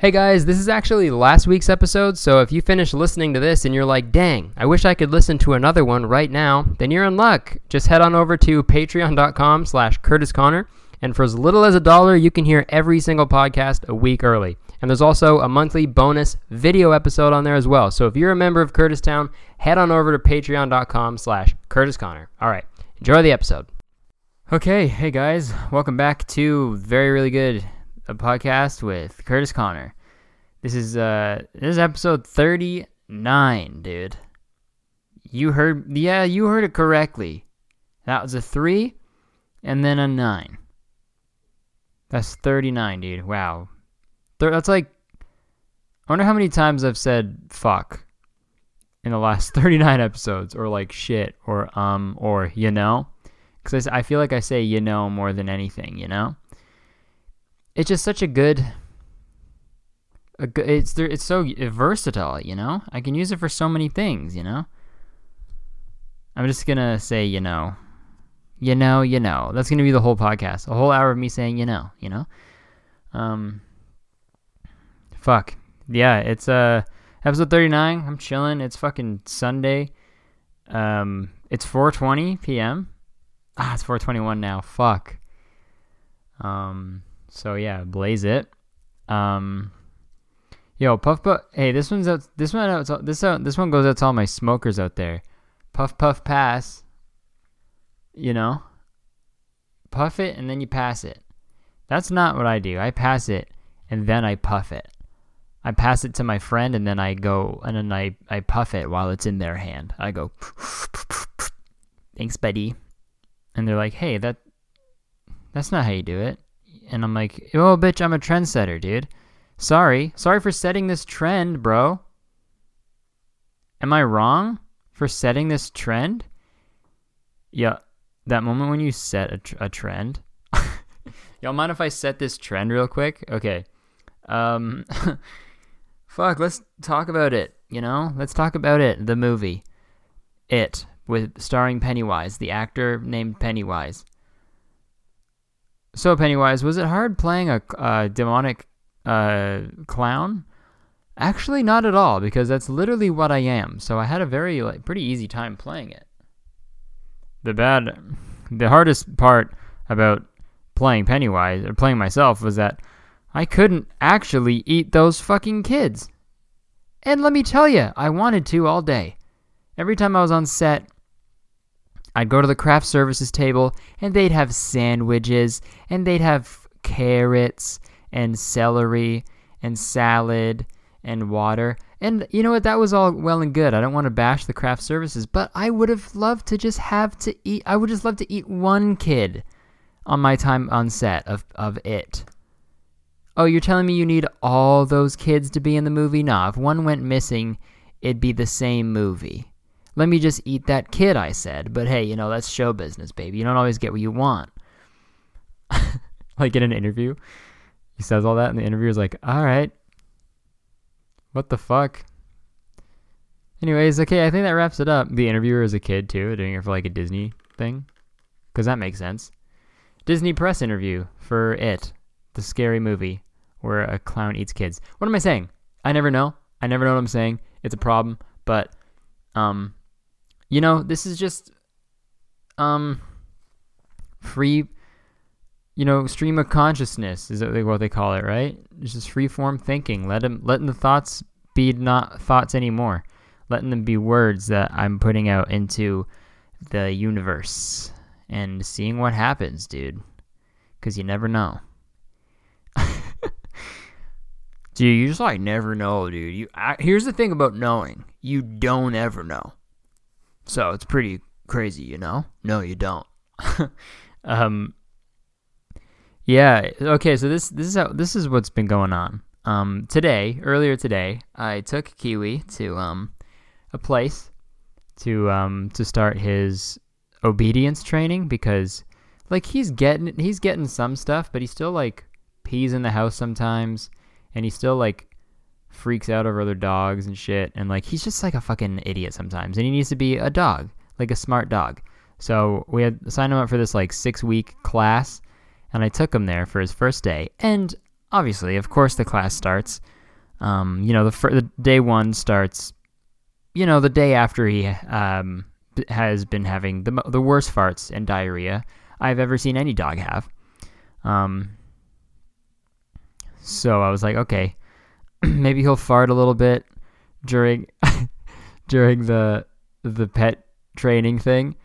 Hey guys, this is actually last week's episode, so if you finish listening to this and you're like, dang, I wish I could listen to another one right now, then you're in luck. Just head on over to patreon.com slash Curtis Connor, and for as little as a dollar, you can hear every single podcast a week early. And there's also a monthly bonus video episode on there as well. So if you're a member of Curtis Town, head on over to patreon.com slash Curtis Connor. All right, enjoy the episode. Okay, hey guys, welcome back to Very Really Good a podcast with Curtis Connor. This is uh this is episode 39, dude. You heard yeah, you heard it correctly. That was a 3 and then a 9. That's 39, dude. Wow. That's like I wonder how many times I've said fuck in the last 39 episodes or like shit or um or you know cuz I feel like I say you know more than anything, you know? It's just such a good a good it's it's so versatile, you know? I can use it for so many things, you know? I'm just going to say, you know. You know, you know. That's going to be the whole podcast. A whole hour of me saying, you know, you know? Um fuck. Yeah, it's uh episode 39. I'm chilling. It's fucking Sunday. Um it's 4:20 p.m. Ah, it's 4:21 now. Fuck. Um so yeah, blaze it. Um, yo, puff puff. Hey, this one's out. This one out. This out. This one goes out to all my smokers out there. Puff puff pass. You know. Puff it and then you pass it. That's not what I do. I pass it and then I puff it. I pass it to my friend and then I go and then I, I puff it while it's in their hand. I go, thanks, buddy. And they're like, hey, that that's not how you do it. And I'm like, oh, bitch, I'm a trendsetter, dude. Sorry. Sorry for setting this trend, bro. Am I wrong for setting this trend? Yeah, that moment when you set a, tr- a trend. Y'all mind if I set this trend real quick? Okay. Um, fuck, let's talk about it, you know? Let's talk about it, the movie. It, with starring Pennywise, the actor named Pennywise. So Pennywise, was it hard playing a, a demonic uh, clown? Actually, not at all, because that's literally what I am. So I had a very like pretty easy time playing it. The bad, the hardest part about playing Pennywise or playing myself was that I couldn't actually eat those fucking kids. And let me tell you, I wanted to all day. Every time I was on set, I'd go to the craft services table and they'd have sandwiches and they'd have carrots and celery and salad and water. And you know what? That was all well and good. I don't want to bash the craft services, but I would have loved to just have to eat. I would just love to eat one kid on my time on set of, of it. Oh, you're telling me you need all those kids to be in the movie? Nah, if one went missing, it'd be the same movie. Let me just eat that kid, I said. But hey, you know, that's show business, baby. You don't always get what you want. like in an interview, he says all that, and the interviewer's like, all right. What the fuck? Anyways, okay, I think that wraps it up. The interviewer is a kid, too, doing it for like a Disney thing. Because that makes sense. Disney press interview for It, the scary movie where a clown eats kids. What am I saying? I never know. I never know what I'm saying. It's a problem. But, um, you know, this is just um free you know, stream of consciousness is what they call it, right? It's just free form thinking. Let them letting the thoughts be not thoughts anymore. Letting them be words that I'm putting out into the universe and seeing what happens, dude. Cuz you never know. dude, you just like never know, dude. You I, here's the thing about knowing. You don't ever know. So it's pretty crazy, you know? No, you don't. um, yeah. Okay. So this this is how this is what's been going on. Um, today, earlier today, I took Kiwi to um, a place to um, to start his obedience training because like he's getting he's getting some stuff, but he still like pees in the house sometimes, and he still like freaks out over other dogs and shit. And like he's just like a fucking idiot sometimes. And he needs to be a dog, like a smart dog. So we had signed him up for this like six week class, and I took him there for his first day. And obviously, of course, the class starts. Um, you know, the, fir- the day one starts. You know, the day after he um, has been having the the worst farts and diarrhea I've ever seen any dog have. Um, so I was like, okay, maybe he'll fart a little bit during during the the pet training thing.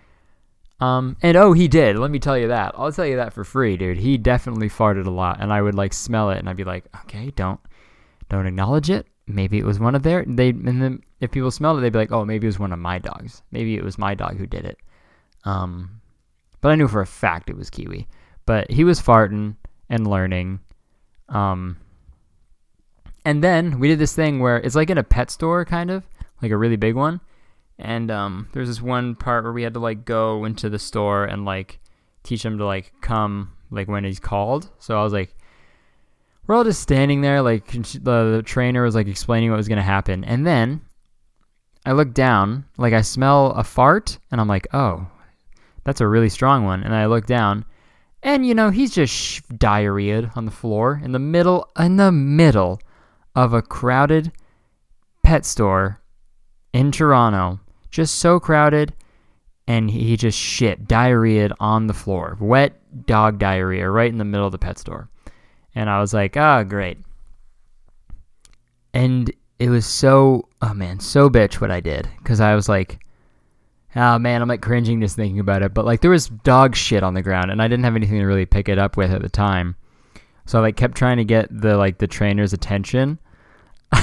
Um, and oh, he did. Let me tell you that. I'll tell you that for free, dude. He definitely farted a lot, and I would like smell it, and I'd be like, okay, don't don't acknowledge it. Maybe it was one of their. They and then if people smelled it, they'd be like, oh, maybe it was one of my dogs. Maybe it was my dog who did it. Um, but I knew for a fact it was Kiwi. But he was farting and learning. Um, and then we did this thing where it's like in a pet store, kind of like a really big one and um, there's this one part where we had to like go into the store and like teach him to like come like when he's called. So I was like, we're all just standing there, like the, the trainer was like explaining what was gonna happen, and then I look down, like I smell a fart, and I'm like, oh, that's a really strong one. And I look down, and you know he's just sh- diarrheaed on the floor in the middle, in the middle of a crowded pet store in Toronto just so crowded, and he just shit, diarrhea on the floor. Wet dog diarrhea right in the middle of the pet store. And I was like, ah, oh, great. And it was so, oh man, so bitch what I did. Because I was like, oh man, I'm like cringing just thinking about it. But like there was dog shit on the ground, and I didn't have anything to really pick it up with at the time. So I like kept trying to get the like the trainer's attention.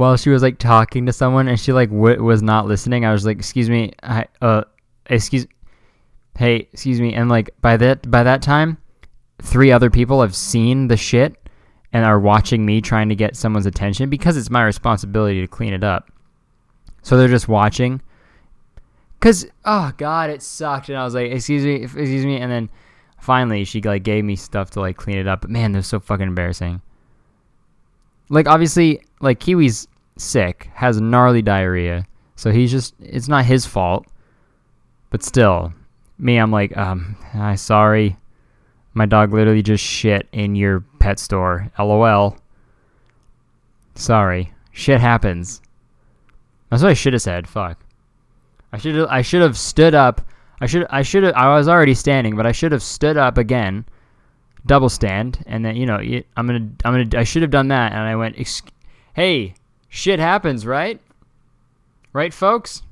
while she was like talking to someone and she like w- was not listening. I was like, "Excuse me, I, uh, excuse, hey, excuse me." And like by that by that time, three other people have seen the shit and are watching me trying to get someone's attention because it's my responsibility to clean it up. So they're just watching. Cause oh god, it sucked, and I was like, "Excuse me, excuse me," and then finally she like gave me stuff to like clean it up. But man, they're so fucking embarrassing. Like obviously, like Kiwi's sick, has gnarly diarrhea. So he's just, it's not his fault. But still, me, I'm like, um, I'm sorry. My dog literally just shit in your pet store. LOL. Sorry. Shit happens. That's what I should have said. Fuck. I should I should have stood up. I should I should I was already standing, but I should have stood up again, double stand, and then you know I'm gonna I'm gonna I should have done that, and I went, "Hey, shit happens, right? Right, folks?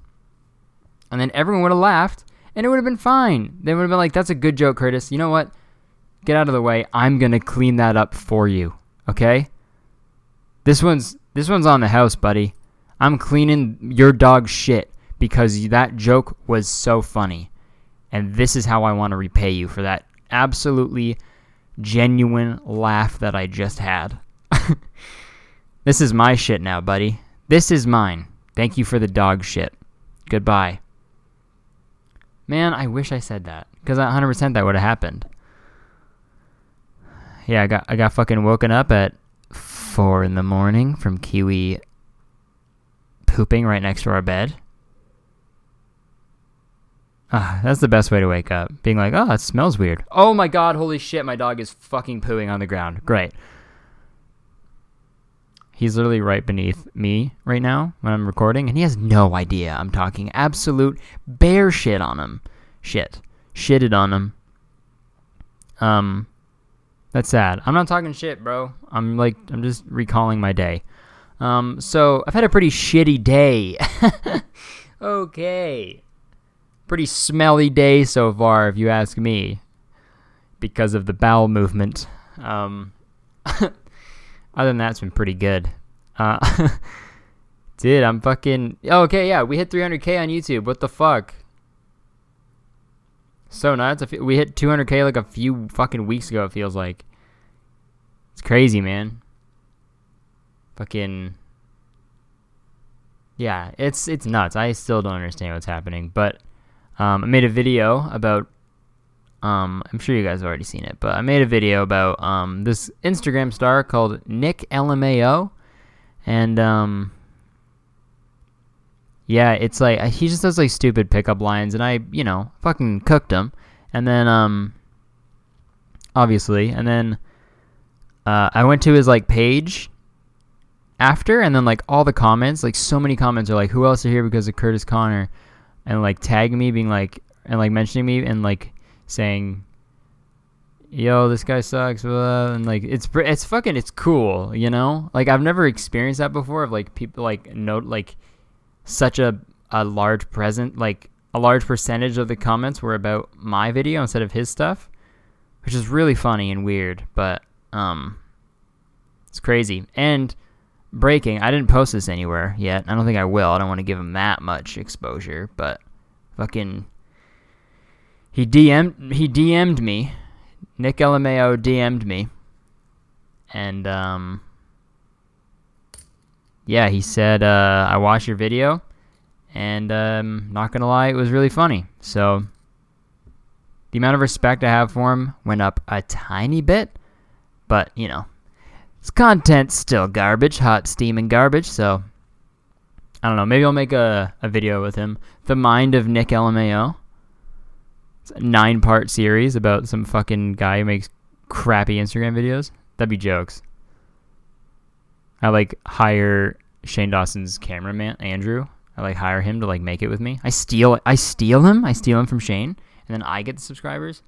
And then everyone would have laughed, and it would have been fine. They would have been like, that's a good joke, Curtis. You know what? Get out of the way. I'm to clean that up for you, okay? This one's this one's on the house, buddy. I'm cleaning your dog's shit because that joke was so funny. And this is how I want to repay you for that absolutely genuine laugh that I just had. This is my shit now, buddy. This is mine. Thank you for the dog shit. Goodbye. Man, I wish I said that because 100% that would have happened. Yeah, I got I got fucking woken up at four in the morning from Kiwi pooping right next to our bed. Ah, that's the best way to wake up. Being like, oh, it smells weird. Oh my god, holy shit, my dog is fucking pooing on the ground. Great. He's literally right beneath me right now when I'm recording, and he has no idea I'm talking absolute bear shit on him. Shit. Shitted on him. Um, that's sad. I'm not talking shit, bro. I'm like, I'm just recalling my day. Um, so I've had a pretty shitty day. okay. Pretty smelly day so far, if you ask me, because of the bowel movement. Um, Other than that, it's been pretty good. Uh, dude, I'm fucking. Okay, yeah, we hit 300k on YouTube. What the fuck? So nuts. We hit 200k like a few fucking weeks ago. It feels like. It's crazy, man. Fucking. Yeah, it's it's nuts. I still don't understand what's happening, but um, I made a video about um, I'm sure you guys have already seen it, but I made a video about um, this Instagram star called Nick LMAO, and um, yeah, it's like he just does like stupid pickup lines, and I, you know, fucking cooked him, and then um, obviously, and then uh, I went to his like page after, and then like all the comments, like so many comments are like, "Who else are here because of Curtis Connor?" And like tagging me, being like, and like mentioning me, and like saying, "Yo, this guy sucks," blah, and like it's it's fucking it's cool, you know. Like I've never experienced that before. Of like people like note like such a a large present like a large percentage of the comments were about my video instead of his stuff, which is really funny and weird, but um, it's crazy and breaking. I didn't post this anywhere yet. I don't think I will. I don't want to give him that much exposure, but fucking he DM'd he DM'd me. Nick LMAO DM'd me. And um yeah, he said uh, I watched your video and um not going to lie, it was really funny. So the amount of respect I have for him went up a tiny bit, but you know, his content's still garbage, hot steam and garbage, so I don't know. Maybe I'll make a, a video with him. The Mind of Nick LMAO. It's a nine part series about some fucking guy who makes crappy Instagram videos. That'd be jokes. I like hire Shane Dawson's cameraman, Andrew. I like hire him to like make it with me. I steal I steal him. I steal him from Shane, and then I get the subscribers.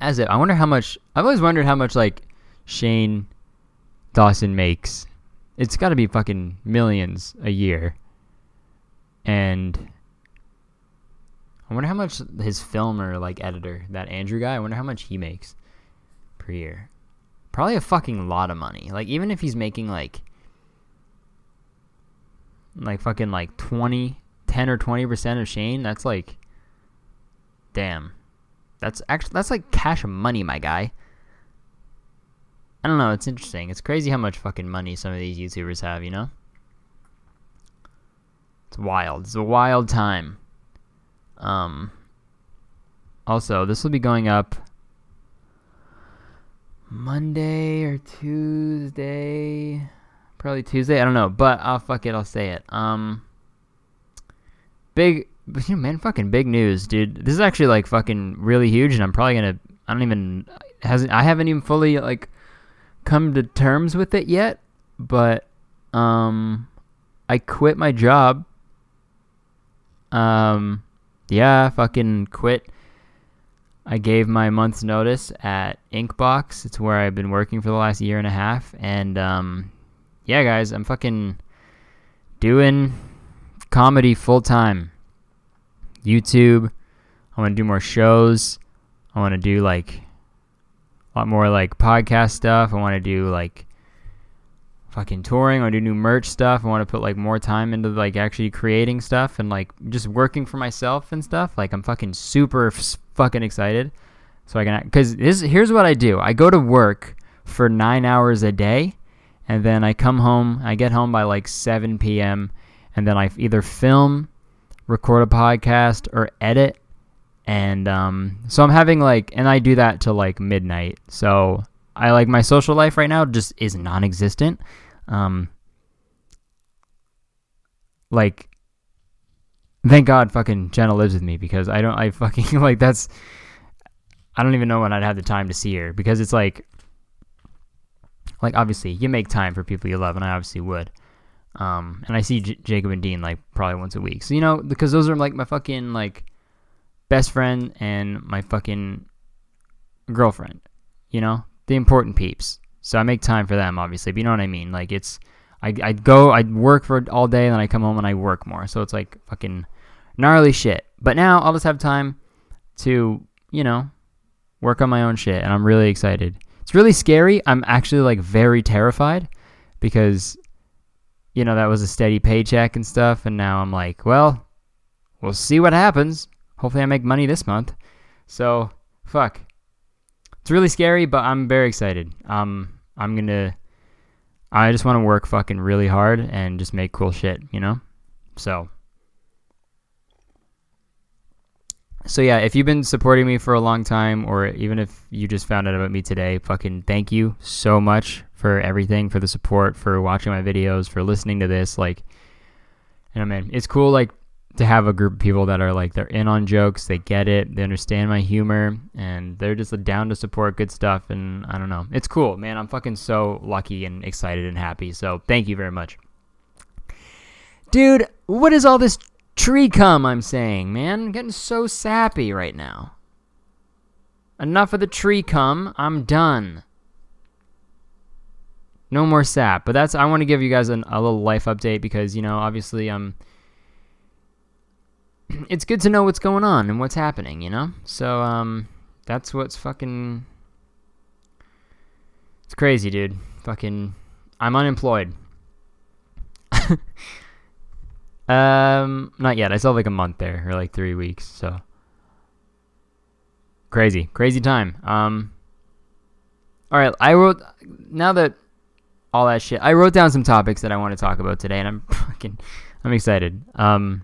As it, I wonder how much. I've always wondered how much like Shane Dawson makes. It's got to be fucking millions a year. And I wonder how much his filmer like editor, that Andrew guy, I wonder how much he makes per year. Probably a fucking lot of money. Like even if he's making like like fucking like 20 10 or 20% of Shane, that's like damn. That's actually that's like cash money, my guy. I don't know, it's interesting. It's crazy how much fucking money some of these YouTubers have, you know? It's wild. It's a wild time. Um also, this will be going up Monday or Tuesday. Probably Tuesday. I don't know, but I'll fuck it. I'll say it. Um, big, you know, man, fucking big news, dude. This is actually like fucking really huge, and I'm probably gonna. I don't even hasn't. I haven't even fully like come to terms with it yet, but um, I quit my job. Um, yeah, fucking quit. I gave my month's notice at Inkbox. It's where I've been working for the last year and a half, and um, yeah, guys, I'm fucking doing comedy full time. YouTube. I want to do more shows. I want to do like a lot more like podcast stuff. I want to do like fucking touring. I want to do new merch stuff. I want to put like more time into like actually creating stuff and like just working for myself and stuff. Like I'm fucking super fucking excited. So I can because this here's what I do. I go to work for nine hours a day, and then I come home. I get home by like 7 p.m. and then I either film, record a podcast, or edit. And um, so I'm having like, and I do that till like midnight. So I like my social life right now just is non-existent. Um, like, thank God, fucking Jenna lives with me because I don't. I fucking like that's. I don't even know when I'd have the time to see her because it's like, like obviously you make time for people you love, and I obviously would. Um, and I see J- Jacob and Dean like probably once a week. So you know because those are like my fucking like best friend and my fucking girlfriend. You know the important peeps. So I make time for them, obviously. But you know what I mean? Like it's, I I go, I work for all day, and then I come home and I work more. So it's like fucking gnarly shit. But now I'll just have time to, you know, work on my own shit, and I'm really excited. It's really scary. I'm actually like very terrified because, you know, that was a steady paycheck and stuff, and now I'm like, well, we'll see what happens. Hopefully, I make money this month. So, fuck it's really scary, but I'm very excited. Um, I'm gonna. I just want to work fucking really hard and just make cool shit, you know. So. So yeah, if you've been supporting me for a long time, or even if you just found out about me today, fucking thank you so much for everything, for the support, for watching my videos, for listening to this. Like, you know, man, it's cool. Like to have a group of people that are like they're in on jokes, they get it, they understand my humor, and they're just down to support good stuff. And I don't know, it's cool, man. I'm fucking so lucky and excited and happy. So thank you very much, dude. What is all this tree cum? I'm saying, man, I'm getting so sappy right now. Enough of the tree cum. I'm done. No more sap. But that's I want to give you guys an, a little life update because you know obviously Um, it's good to know what's going on and what's happening, you know? So, um, that's what's fucking. It's crazy, dude. Fucking. I'm unemployed. um, not yet. I still have like a month there, or like three weeks, so. Crazy. Crazy time. Um. Alright, I wrote. Now that all that shit. I wrote down some topics that I want to talk about today, and I'm fucking. I'm excited. Um.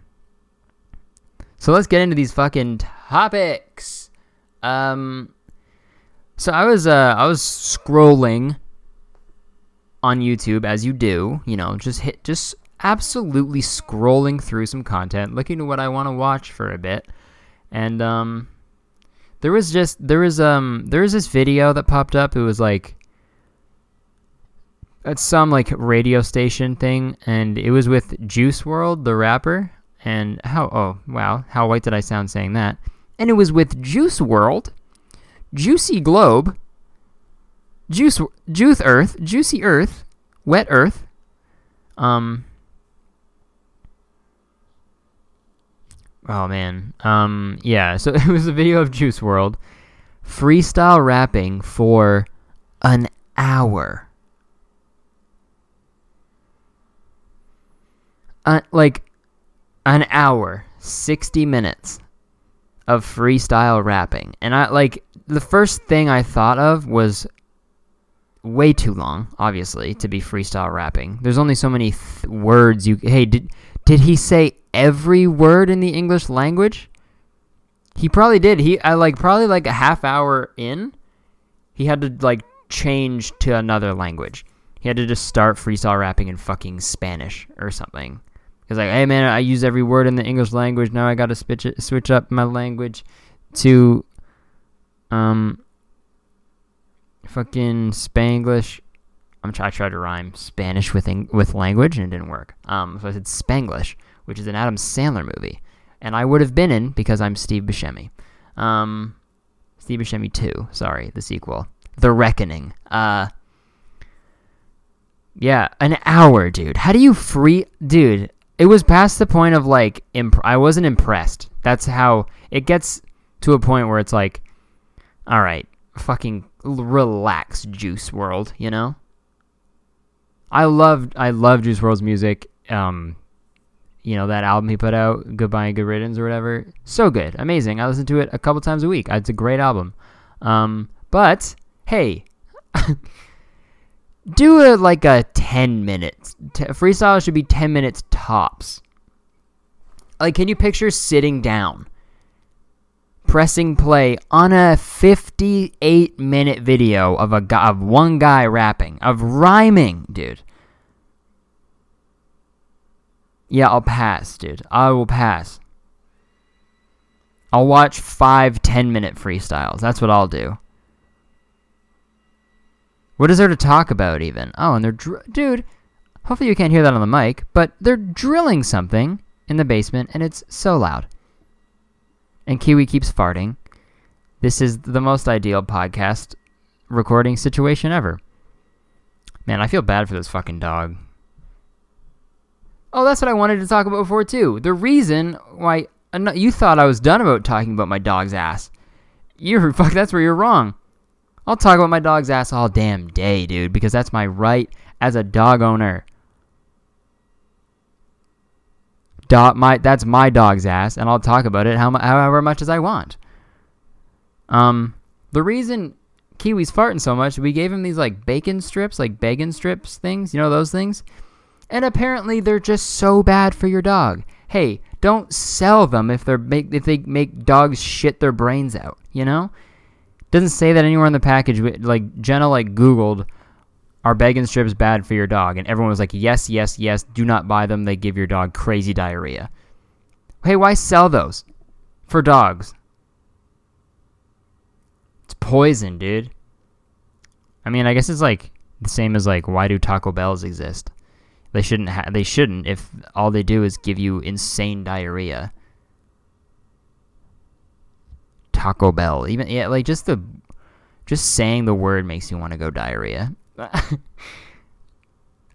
So let's get into these fucking topics. Um, so I was uh I was scrolling on YouTube as you do, you know, just hit just absolutely scrolling through some content, looking at what I want to watch for a bit. And um there was just there was um there was this video that popped up. It was like at some like radio station thing and it was with Juice WRLD, the rapper. And how, oh, wow, how white did I sound saying that? And it was with Juice WRLD, Juicy Globe, Juice, Juice Earth, Juicy Earth, Wet Earth, um, oh man, um, yeah, so it was a video of Juice WRLD freestyle rapping for an hour. Uh, like an hour, 60 minutes of freestyle rapping. And I like the first thing I thought of was way too long, obviously, to be freestyle rapping. There's only so many th- words you Hey, did did he say every word in the English language? He probably did. He I like probably like a half hour in, he had to like change to another language. He had to just start freestyle rapping in fucking Spanish or something. He's like, hey man, I use every word in the English language. Now I got to switch it, switch up my language to, um, fucking Spanglish. I'm try, I tried to rhyme Spanish with with language and it didn't work. Um, so I said Spanglish, which is an Adam Sandler movie, and I would have been in because I'm Steve Buscemi. Um, Steve Buscemi 2, sorry, the sequel, The Reckoning. Uh, yeah, an hour, dude. How do you free, dude? It was past the point of like imp- I wasn't impressed. That's how it gets to a point where it's like, all right, fucking relax, Juice WRLD. You know. I loved I love Juice WRLD's music. Um, you know that album he put out, Goodbye and Good Riddance or whatever. So good, amazing. I listen to it a couple times a week. It's a great album. Um, but hey. do it like a 10 minutes. T- freestyle should be 10 minutes tops. Like, can you picture sitting down, pressing play on a 58 minute video of a guy, of one guy rapping, of rhyming, dude? Yeah, I'll pass, dude. I will pass. I'll watch five 10 minute freestyles. That's what I'll do. What is there to talk about even? Oh, and they're dr- dude. Hopefully you can't hear that on the mic, but they're drilling something in the basement, and it's so loud. And Kiwi keeps farting. This is the most ideal podcast recording situation ever. Man, I feel bad for this fucking dog. Oh, that's what I wanted to talk about before too. The reason why uh, you thought I was done about talking about my dog's ass. You're fuck. That's where you're wrong. I'll talk about my dog's ass all damn day, dude, because that's my right as a dog owner. Dog, my that's my dog's ass, and I'll talk about it how, however much as I want. Um, the reason Kiwi's farting so much, we gave him these like bacon strips, like bacon strips things, you know those things, and apparently they're just so bad for your dog. Hey, don't sell them if they're make if they make dogs shit their brains out, you know? Doesn't say that anywhere on the package. But Like Jenna like Googled, are bacon strips bad for your dog? And everyone was like, yes, yes, yes. Do not buy them. They give your dog crazy diarrhea. Hey, why sell those for dogs? It's poison, dude. I mean, I guess it's like the same as like why do Taco Bells exist? They shouldn't ha- they shouldn't if all they do is give you insane diarrhea. Taco Bell, even yeah, like just the just saying the word makes you want to go diarrhea. I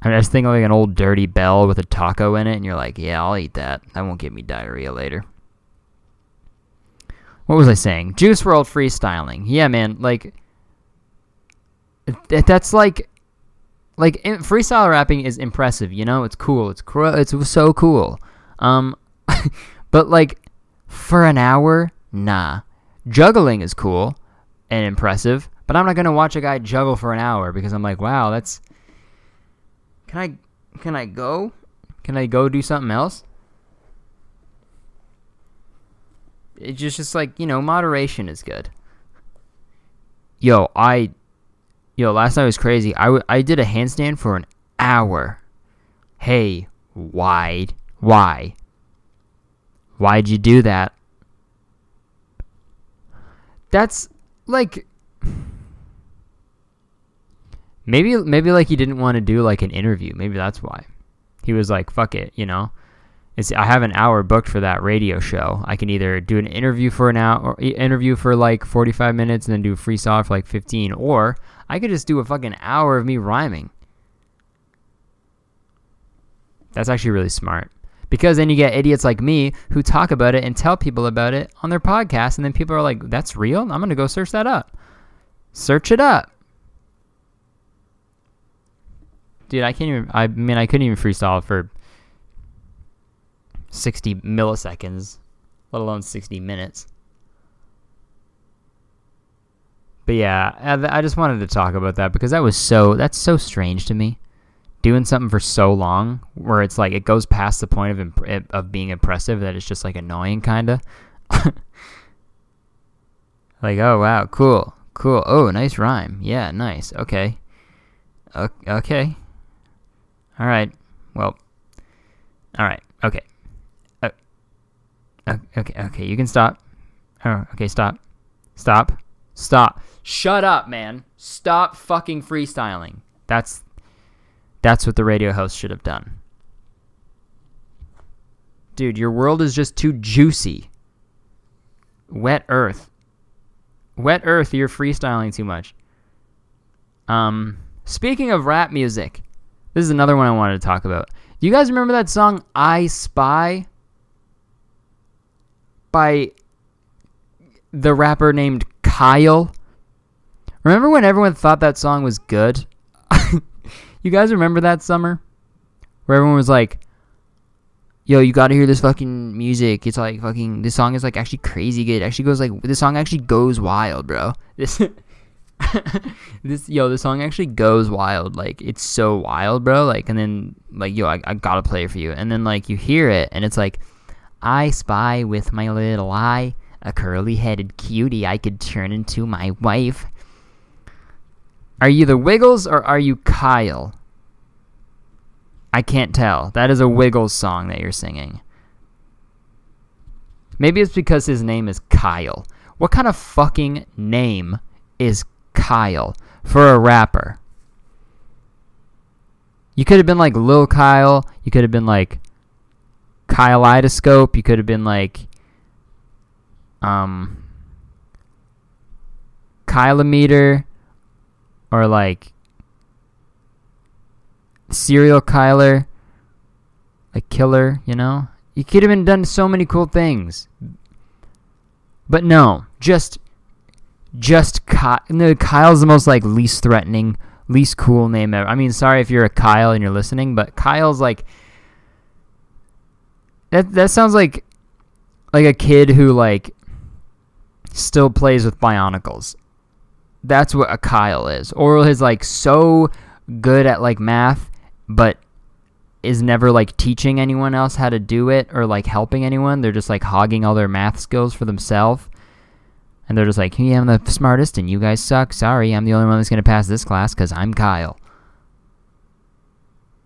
just think like an old dirty bell with a taco in it, and you're like, yeah, I'll eat that. That won't give me diarrhea later. What was I saying? Juice WRLD freestyling. Yeah, man. Like, th- that's like, like freestyle rapping is impressive. You know, it's cool. It's cr- it's so cool. Um, but like, for an hour, nah. Juggling is cool and impressive, but I'm not gonna watch a guy juggle for an hour because I'm like, wow, that's can I can I go? Can I go do something else? It's just just like, you know, moderation is good. Yo, I Yo, last night was crazy. I, w- I did a handstand for an hour. Hey, why? Why? Why'd you do that? That's like Maybe maybe like he didn't want to do like an interview. Maybe that's why. He was like, "Fuck it," you know. It's I have an hour booked for that radio show. I can either do an interview for an hour, interview for like 45 minutes, and then do a freestyle for like 15, or I could just do a fucking hour of me rhyming. That's actually really smart. Because then you get idiots like me who talk about it and tell people about it on their podcast, and then people are like, "That's real? I'm gonna go search that up." Search it up. dude, I can't even. I mean, I couldn't even freestyle for sixty milliseconds, let alone sixty minutes. But yeah, I just wanted to talk about that because that was so. That's so strange to me. Doing something for so long, where it's like it goes past the point of imp- of being impressive that it's just like annoying, kind of. like, oh wow, cool, cool. Oh, nice rhyme. Yeah, nice. Okay. Okay. All right. Well. All right. Okay. Uh, okay. Okay. You can stop. Oh. Okay. Stop. Stop. Stop. Shut up, man. Stop fucking freestyling. That's that's what the radio host should have done. Dude, your world is just too juicy. Wet earth. Wet earth, you're freestyling too much. Um, speaking of rap music, this is another one I wanted to talk about. Do you guys remember that song I Spy by the rapper named Kyle? Remember when everyone thought that song was good? You guys remember that summer? Where everyone was like, yo, you gotta hear this fucking music. It's like fucking, this song is like actually crazy good. It actually goes like, this song actually goes wild, bro. This. this yo, the song actually goes wild. Like it's so wild, bro. Like and then like yo, I, I gotta play it for you. And then like you hear it and it's like, I spy with my little eye a curly headed cutie I could turn into my wife. Are you the Wiggles or are you Kyle? I can't tell. That is a Wiggles song that you're singing. Maybe it's because his name is Kyle. What kind of fucking name is Kyle for a rapper. You could have been like Lil Kyle. You could have been like Kaleidoscope. You could have been like um Kylometer or like Serial Kyler a Killer, you know? You could have been done so many cool things. But no, just just Kyle. No, Kyle's the most like least threatening, least cool name ever. I mean, sorry if you're a Kyle and you're listening, but Kyle's like that. That sounds like like a kid who like still plays with Bionicles. That's what a Kyle is, Oral is like so good at like math, but is never like teaching anyone else how to do it or like helping anyone. They're just like hogging all their math skills for themselves and they're just like, "Hey, I'm the smartest, and you guys suck. Sorry, I'm the only one that's gonna pass this class because I'm Kyle."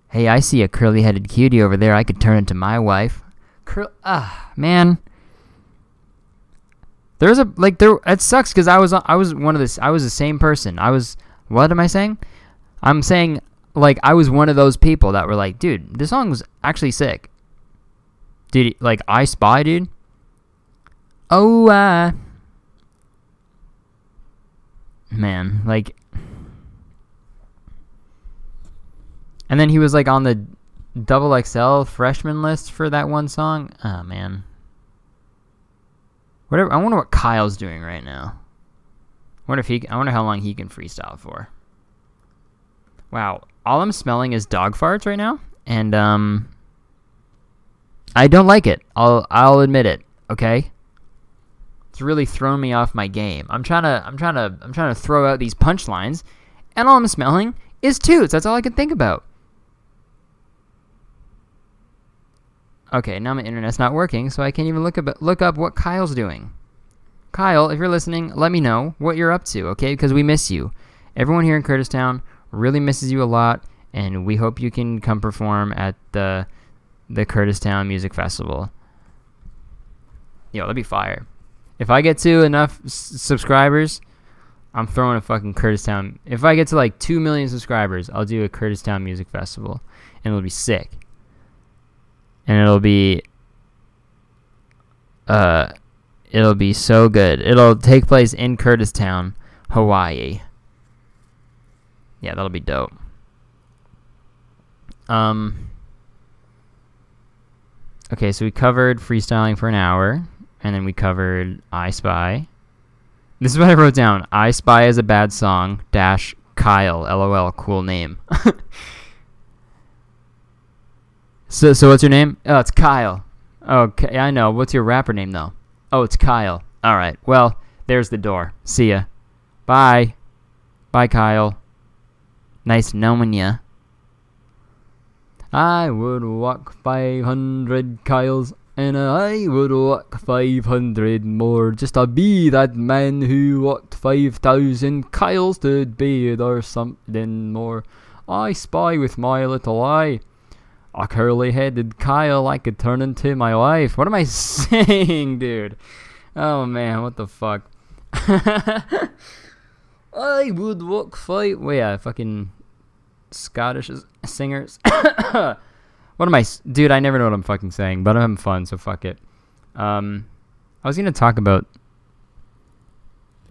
Hey, I see a curly-headed cutie over there. I could turn into my wife. Cur- ah, man. There's a like there. It sucks because I was I was one of this. I was the same person. I was. What am I saying? I'm saying like I was one of those people that were like, dude, this song was actually sick. Dude, like I Spy, dude. Oh, uh, man, like, and then he was like on the double XL freshman list for that one song. Oh man, whatever. I wonder what Kyle's doing right now. I wonder if he. I wonder how long he can freestyle for. Wow, all I'm smelling is dog farts right now, and um, I don't like it. I'll I'll admit it. Okay. It's really thrown me off my game. I'm trying to I'm trying to I'm trying to throw out these punchlines, and all I'm smelling is toots. That's all I can think about. Okay, now my internet's not working, so I can't even look up look up what Kyle's doing. Kyle, if you're listening, let me know what you're up to, okay? Because we miss you. Everyone here in Curtistown really misses you a lot, and we hope you can come perform at the the Curtistown Music Festival. Yo, that'd be fire. If I get to enough s- subscribers, I'm throwing a fucking Curtistown. If I get to like 2 million subscribers, I'll do a Curtistown Music Festival. And it'll be sick. And it'll be. Uh. It'll be so good. It'll take place in Curtistown, Hawaii. Yeah, that'll be dope. Um. Okay, so we covered freestyling for an hour, and then we covered I Spy. This is what I wrote down. I Spy is a bad song. Dash Kyle. LOL. Cool name. so, so what's your name? Oh, it's Kyle. Okay, I know. What's your rapper name though? Oh, it's Kyle. All right. Well, there's the door. See ya. Bye. Bye, Kyle. Nice knowing ya. I would walk 500 Kyles and I would walk 500 more just to be that man who walked 5,000 Kyles to be there something more. I spy with my little eye. A curly headed Kyle I could turn into my wife. What am I saying, dude? Oh man, what the fuck? I would walk five. Well, yeah, fucking Scottish singers. what am I, dude? I never know what I'm fucking saying, but I'm having fun, so fuck it. Um, I was gonna talk about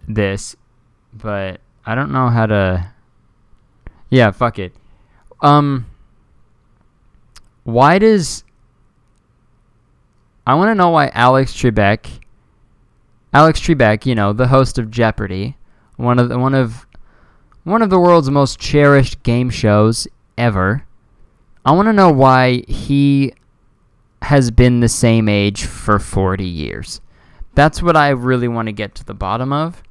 this, but I don't know how to. Yeah, fuck it. Um, why does I want to know why Alex Trebek, Alex Trebek, you know, the host of Jeopardy, one of the, one of one of the world's most cherished game shows ever. I want to know why he has been the same age for 40 years. That's what I really want to get to the bottom of.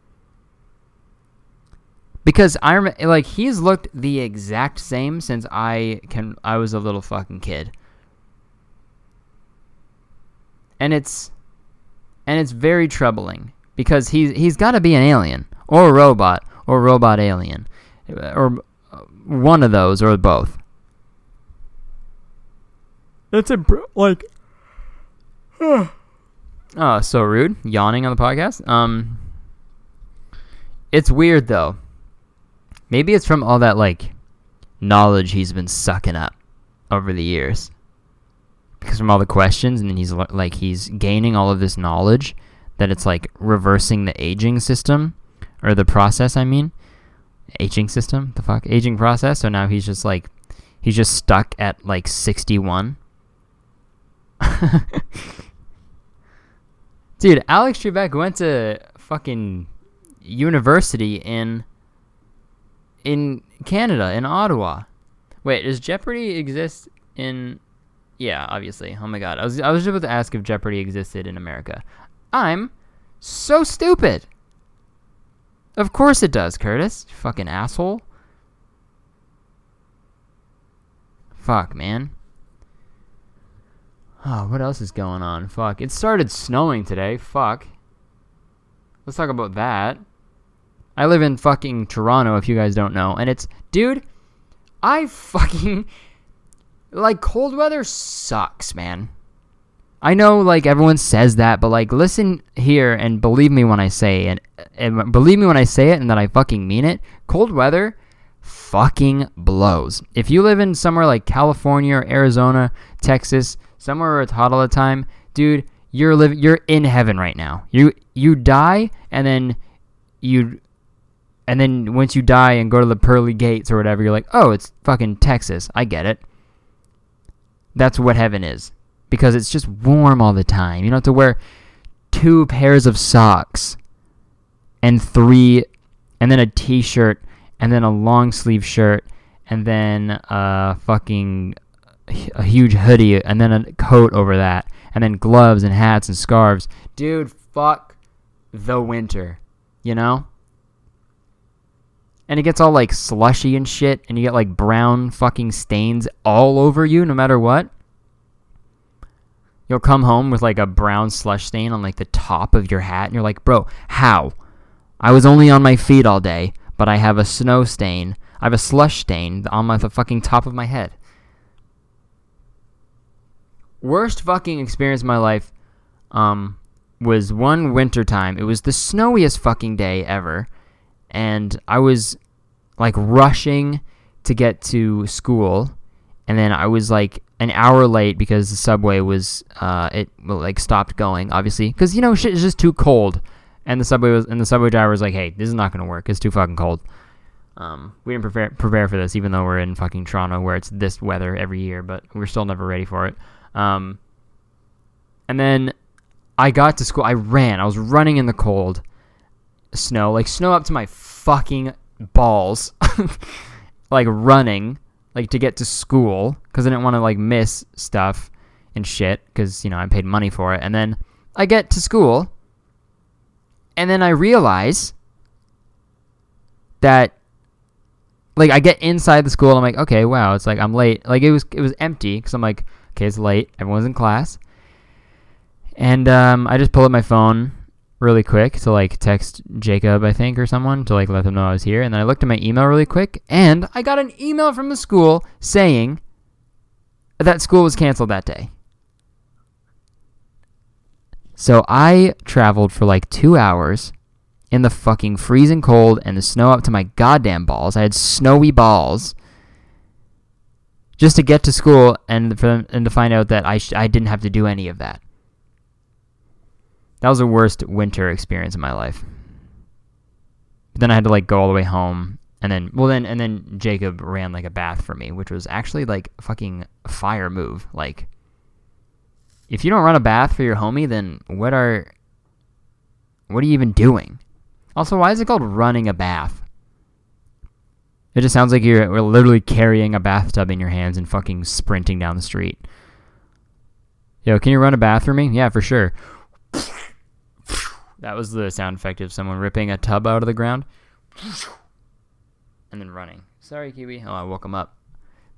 Because I rem- like he's looked the exact same since I can I was a little fucking kid. And it's and it's very troubling because he's he's got to be an alien or a robot or a robot alien or uh, one of those or both. That's a like. oh, so rude! Yawning on the podcast. Um, it's weird though. Maybe it's from all that like knowledge he's been sucking up over the years. Because from all the questions, and then he's like he's gaining all of this knowledge that it's like reversing the aging system or the process. I mean, aging system. The fuck, aging process. So now he's just like he's just stuck at like sixty one. Dude, Alex Trebek went to fucking university in in Canada, in Ottawa. Wait, does Jeopardy exist in Yeah, obviously. Oh my god. I was I was just about to ask if Jeopardy existed in America. I'm so stupid. Of course it does, Curtis. Fucking asshole. Fuck, man. Oh, what else is going on? Fuck. It started snowing today. Fuck. Let's talk about that. I live in fucking Toronto, if you guys don't know. And it's, dude, I fucking. Like, cold weather sucks, man. I know like everyone says that, but like listen here and believe me when I say and, and believe me when I say it and that I fucking mean it. Cold weather fucking blows. If you live in somewhere like California or Arizona, Texas, somewhere where it's hot all the time, dude, you're living you're in heaven right now. You you die and then you and then once you die and go to the pearly gates or whatever, you're like, "Oh, it's fucking Texas. I get it." That's what heaven is because it's just warm all the time. You don't have to wear two pairs of socks and three and then a t-shirt and then a long sleeve shirt and then a fucking a huge hoodie and then a coat over that and then gloves and hats and scarves. Dude, fuck the winter, you know? And it gets all like slushy and shit and you get like brown fucking stains all over you no matter what. You'll come home with like a brown slush stain on like the top of your hat and you're like, "Bro, how? I was only on my feet all day." but I have a snow stain. I have a slush stain on my, the fucking top of my head. Worst fucking experience of my life um, was one winter time. It was the snowiest fucking day ever. And I was like rushing to get to school. And then I was like an hour late because the subway was, uh, it like stopped going, obviously. Because, you know, shit is just too cold and the subway was and the subway driver was like, "Hey, this is not gonna work. It's too fucking cold." Um, we didn't prepare prepare for this, even though we're in fucking Toronto, where it's this weather every year, but we're still never ready for it. Um, and then I got to school. I ran. I was running in the cold, snow, like snow up to my fucking balls, like running, like to get to school because I didn't want to like miss stuff and shit because you know I paid money for it. And then I get to school and then I realize that like I get inside the school and I'm like, okay, wow, it's like I'm late. Like it was it was empty because I'm like, okay, it's late. Everyone's in class, and um, I just pull up my phone really quick to like text Jacob, I think, or someone to like let them know I was here. And then I looked at my email really quick, and I got an email from the school saying that school was canceled that day. So I traveled for like two hours in the fucking freezing cold and the snow up to my goddamn balls. I had snowy balls just to get to school and for them, and to find out that I sh- I didn't have to do any of that. That was the worst winter experience in my life. But then I had to like go all the way home and then well then and then Jacob ran like a bath for me, which was actually like a fucking fire move. Like if you don't run a bath for your homie, then what are what are you even doing? Also, why is it called running a bath? It just sounds like you're literally carrying a bathtub in your hands and fucking sprinting down the street. Yo, can you run a bath for me? Yeah, for sure. That was the sound effect of someone ripping a tub out of the ground. And then running. Sorry, Kiwi. Oh, I woke him up.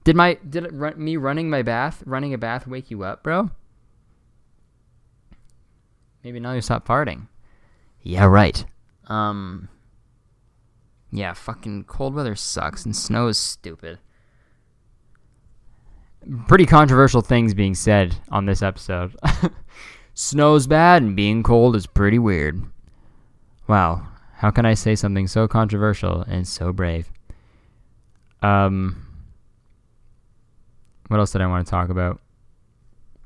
Did my did it run, me running my bath, running a bath wake you up, bro? Maybe now you stop farting. Yeah, right. Um. Yeah, fucking cold weather sucks and snow is stupid. Pretty controversial things being said on this episode. Snow's bad and being cold is pretty weird. Wow, how can I say something so controversial and so brave? Um, what else did I want to talk about?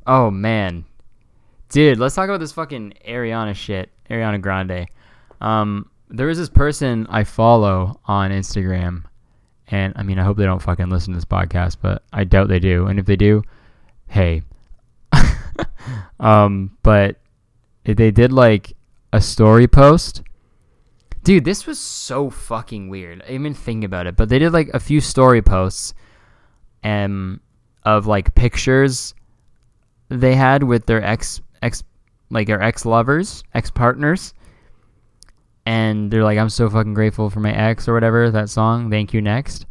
Oh man, dude, let's talk about this fucking Ariana shit, Ariana Grande. Um, there is this person I follow on Instagram, and I mean, I hope they don't fucking listen to this podcast, but I doubt they do. And if they do, hey. Um, but they did like a story post. Dude, this was so fucking weird. I even think about it, but they did like a few story posts, um, of like pictures they had with their ex ex like their ex lovers, ex partners, and they're like, "I'm so fucking grateful for my ex" or whatever that song. Thank you next,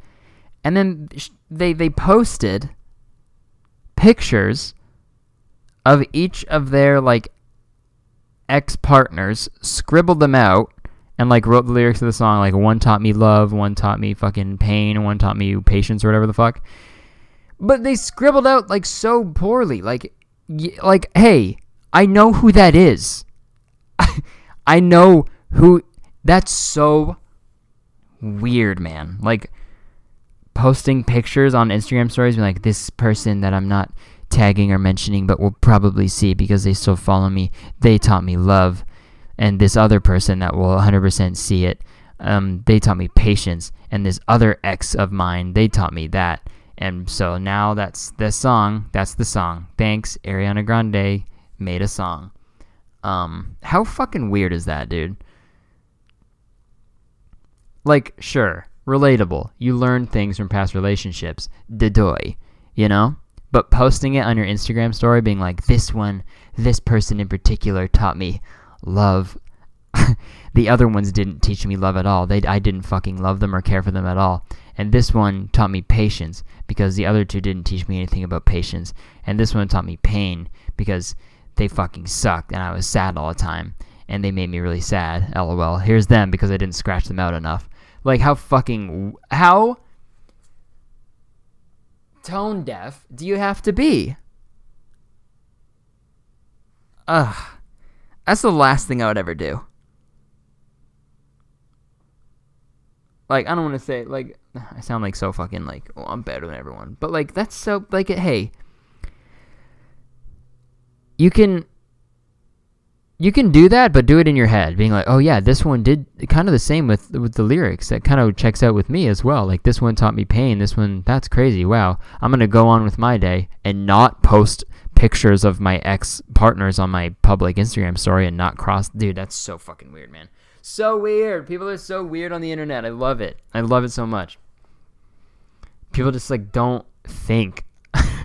and then they they posted pictures of each of their like ex partners, scribbled them out, and like wrote the lyrics of the song. Like one taught me love, one taught me fucking pain, one taught me patience or whatever the fuck. But they scribbled out like so poorly. Like like, hey, I know who that is. I know who. That's so weird, man. Like, posting pictures on Instagram stories, being like, this person that I'm not tagging or mentioning, but we'll probably see because they still follow me. They taught me love. And this other person that will 100% see it, um, they taught me patience. And this other ex of mine, they taught me that. And so now that's the song. That's the song. Thanks, Ariana Grande made a song. Um, how fucking weird is that, dude? Like, sure, relatable. You learn things from past relationships. Dedoy, you know? But posting it on your Instagram story, being like, this one, this person in particular taught me love. the other ones didn't teach me love at all. They, I didn't fucking love them or care for them at all. And this one taught me patience because the other two didn't teach me anything about patience. And this one taught me pain because they fucking sucked and I was sad all the time. And they made me really sad. LOL. Here's them because I didn't scratch them out enough. Like, how fucking. How tone deaf do you have to be? Ugh. That's the last thing I would ever do. Like, I don't want to say, like, I sound like so fucking, like, oh, I'm better than everyone. But, like, that's so, like, hey, you can you can do that, but do it in your head, being like, "Oh yeah, this one did kind of the same with with the lyrics. That kind of checks out with me as well. Like this one taught me pain. This one, that's crazy. Wow, I'm gonna go on with my day and not post pictures of my ex partners on my public Instagram story and not cross. Dude, that's so fucking weird, man. So weird. People are so weird on the internet. I love it. I love it so much. People just like don't think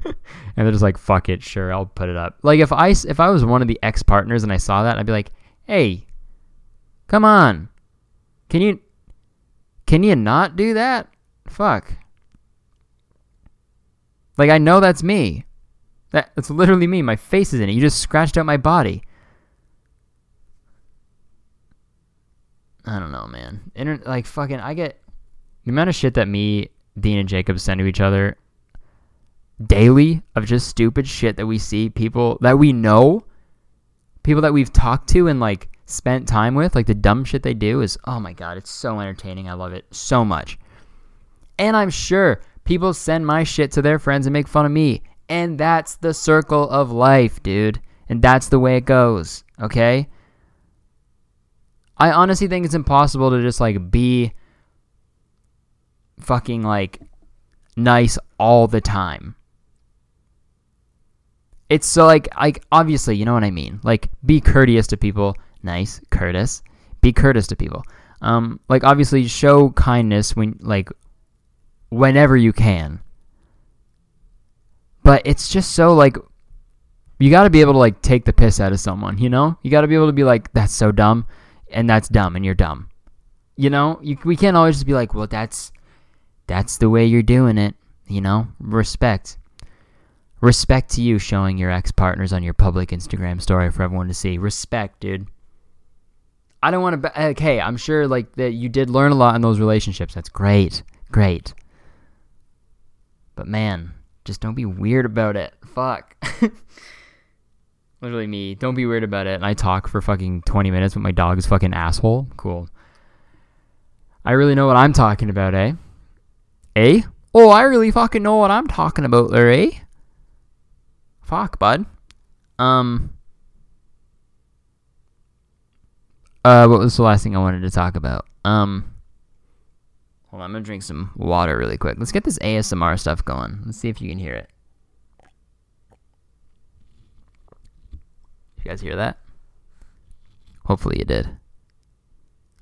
and they're just like, "Fuck it, sure, I'll put it up." Like if I if I was one of the ex partners and I saw that, I'd be like, "Hey, come on, can you can you not do that? Fuck." Like I know that's me. That it's literally me. My face is in it. You just scratched out my body. I don't know, man. Inter- like fucking, I get the amount of shit that me, Dean, and Jacob send to each other daily of just stupid shit that we see people that we know, people that we've talked to and like spent time with, like the dumb shit they do is oh my god, it's so entertaining. I love it so much. And I'm sure people send my shit to their friends and make fun of me. And that's the circle of life, dude. And that's the way it goes, okay? I honestly think it's impossible to just like be fucking like nice all the time. It's so like like obviously, you know what I mean. Like be courteous to people. Nice, courteous. Be courteous to people. Um like obviously show kindness when like whenever you can. But it's just so like you got to be able to like take the piss out of someone, you know? You got to be able to be like that's so dumb and that's dumb and you're dumb. You know? You, we can't always just be like, "Well, that's that's the way you're doing it." You know? Respect. Respect to you showing your ex partners on your public Instagram story for everyone to see. Respect, dude. I don't want to. Be- okay, I'm sure like that you did learn a lot in those relationships. That's great, great. But man, just don't be weird about it. Fuck. Literally me. Don't be weird about it. And I talk for fucking 20 minutes with my dog's fucking asshole. Cool. I really know what I'm talking about, eh? Eh? Oh, I really fucking know what I'm talking about there, eh? Fuck, bud. Um. Uh, what was the last thing I wanted to talk about? Um. Hold on, I'm gonna drink some water really quick. Let's get this ASMR stuff going. Let's see if you can hear it. You guys hear that? Hopefully you did.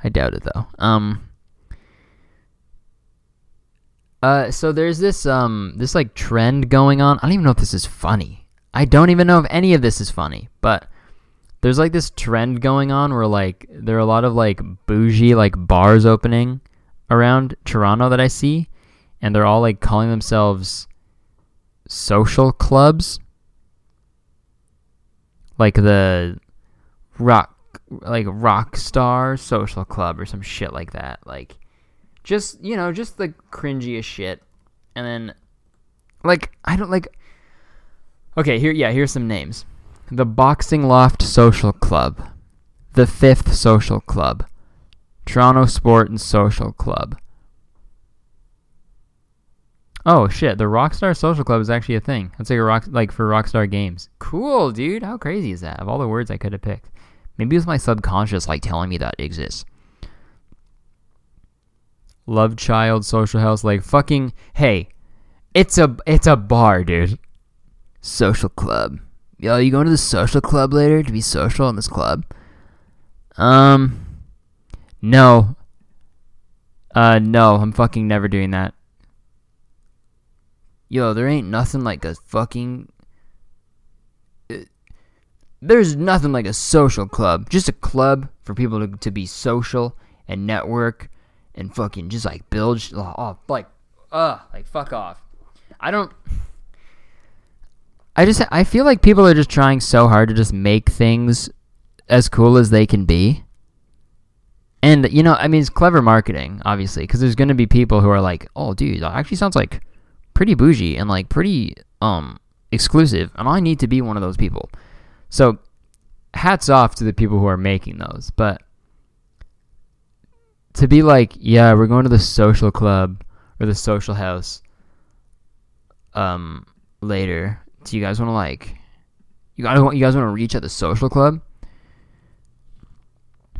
I doubt it though. Um. Uh, so there's this um this like trend going on. I don't even know if this is funny. I don't even know if any of this is funny, but there's like this trend going on where like there are a lot of like bougie like bars opening around Toronto that I see, and they're all like calling themselves social clubs. Like the rock like rock star social club or some shit like that. Like just you know, just the cringiest shit. And then like I don't like Okay, here yeah, here's some names. The Boxing Loft Social Club, the Fifth Social Club, Toronto Sport and Social Club. Oh shit, the Rockstar Social Club is actually a thing. That's like a rock like for Rockstar Games. Cool, dude. How crazy is that? Of all the words I could have picked. Maybe it was my subconscious like telling me that exists. Love Child Social House like fucking hey, it's a it's a bar, dude. Social club. Yo, you going to the social club later to be social in this club? Um no. Uh no, I'm fucking never doing that. Yo, there ain't nothing like a fucking uh, there's nothing like a social club. Just a club for people to, to be social and network and fucking just like build oh, like uh like fuck off. I don't I just I feel like people are just trying so hard to just make things as cool as they can be. And you know, I mean, it's clever marketing, obviously, because there's going to be people who are like, "Oh, dude, that actually sounds like pretty bougie and like pretty um exclusive, and I need to be one of those people." So, hats off to the people who are making those, but to be like, "Yeah, we're going to the social club or the social house um later." Do you guys want to like you guys want you guys want to reach at the social club?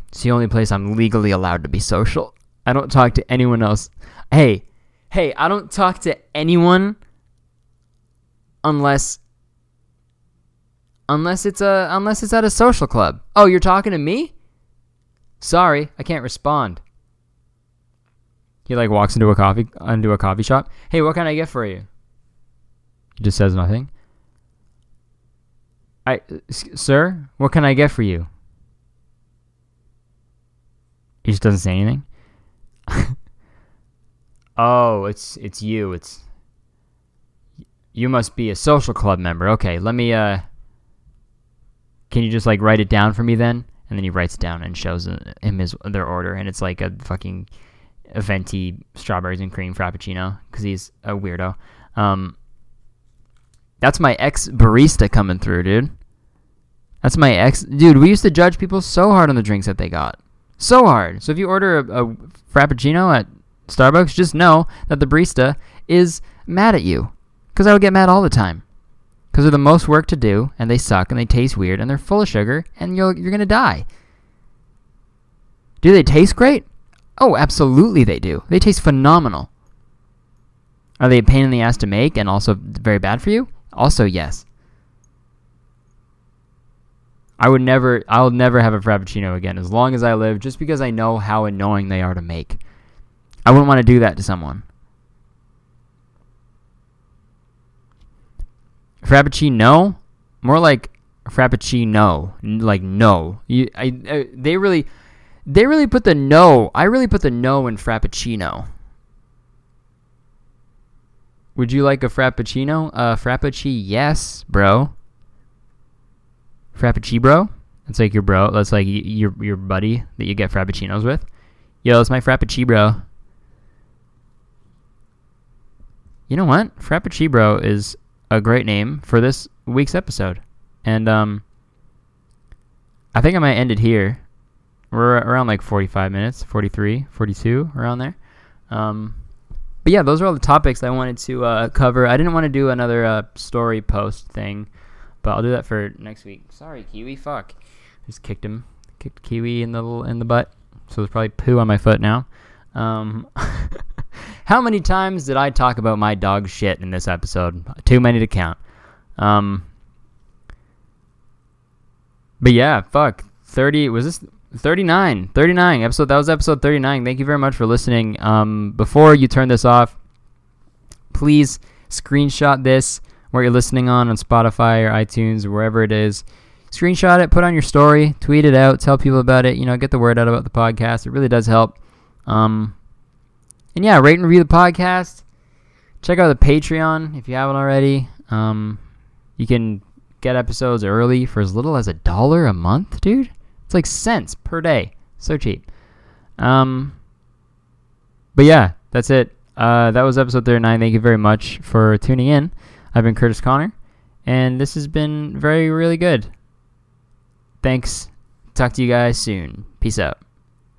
It's the only place I'm legally allowed to be social. I don't talk to anyone else. Hey, hey, I don't talk to anyone unless unless it's a unless it's at a social club. Oh, you're talking to me? Sorry, I can't respond. He like walks into a coffee into a coffee shop. Hey, what can I get for you? He just says nothing. I, sir, what can I get for you? He just doesn't say anything. oh, it's it's you. It's you must be a social club member. Okay, let me. Uh, can you just like write it down for me then? And then he writes it down and shows him his their order, and it's like a fucking venti strawberries and cream frappuccino because he's a weirdo. Um, that's my ex barista coming through, dude. That's my ex. Dude, we used to judge people so hard on the drinks that they got. So hard. So if you order a, a frappuccino at Starbucks, just know that the barista is mad at you. Because I would get mad all the time. Because they're the most work to do, and they suck, and they taste weird, and they're full of sugar, and you're, you're going to die. Do they taste great? Oh, absolutely they do. They taste phenomenal. Are they a pain in the ass to make and also very bad for you? Also, yes. I would never, I'll never have a Frappuccino again as long as I live, just because I know how annoying they are to make. I wouldn't want to do that to someone. Frappuccino, more like Frappuccino, like no. You, I, I, they really, they really put the no. I really put the no in Frappuccino. Would you like a Frappuccino? Uh, Frappuccino, yes, bro. Frappuccino, bro. That's like your bro. That's like your your buddy that you get frappuccinos with. Yo, it's my Frappuccino, bro. You know what? Frappuccino, bro is a great name for this week's episode, and um, I think I might end it here. We're around like 45 minutes, 43, 42, around there. Um, but yeah, those are all the topics I wanted to uh, cover. I didn't want to do another uh, story post thing, but I'll do that for next week. Sorry, Kiwi. Fuck. Just kicked him, kicked Kiwi in the in the butt. So there's probably poo on my foot now. Um, how many times did I talk about my dog shit in this episode? Too many to count. Um, but yeah, fuck. 30 was this 39 39 episode that was episode 39 thank you very much for listening. Um, before you turn this off please screenshot this where you're listening on on spotify or itunes or wherever it is. Screenshot it put on your story tweet it out tell people about it you know get the word out about the podcast. It really does help. Um, and yeah rate and review the podcast. Check out the patreon if you haven't already. Um, you can get episodes early for as little as a dollar a month dude it's like cents per day. So cheap. Um, but yeah, that's it. Uh, that was episode 39. Thank you very much for tuning in. I've been Curtis Conner, And this has been very, really good. Thanks. Talk to you guys soon. Peace out.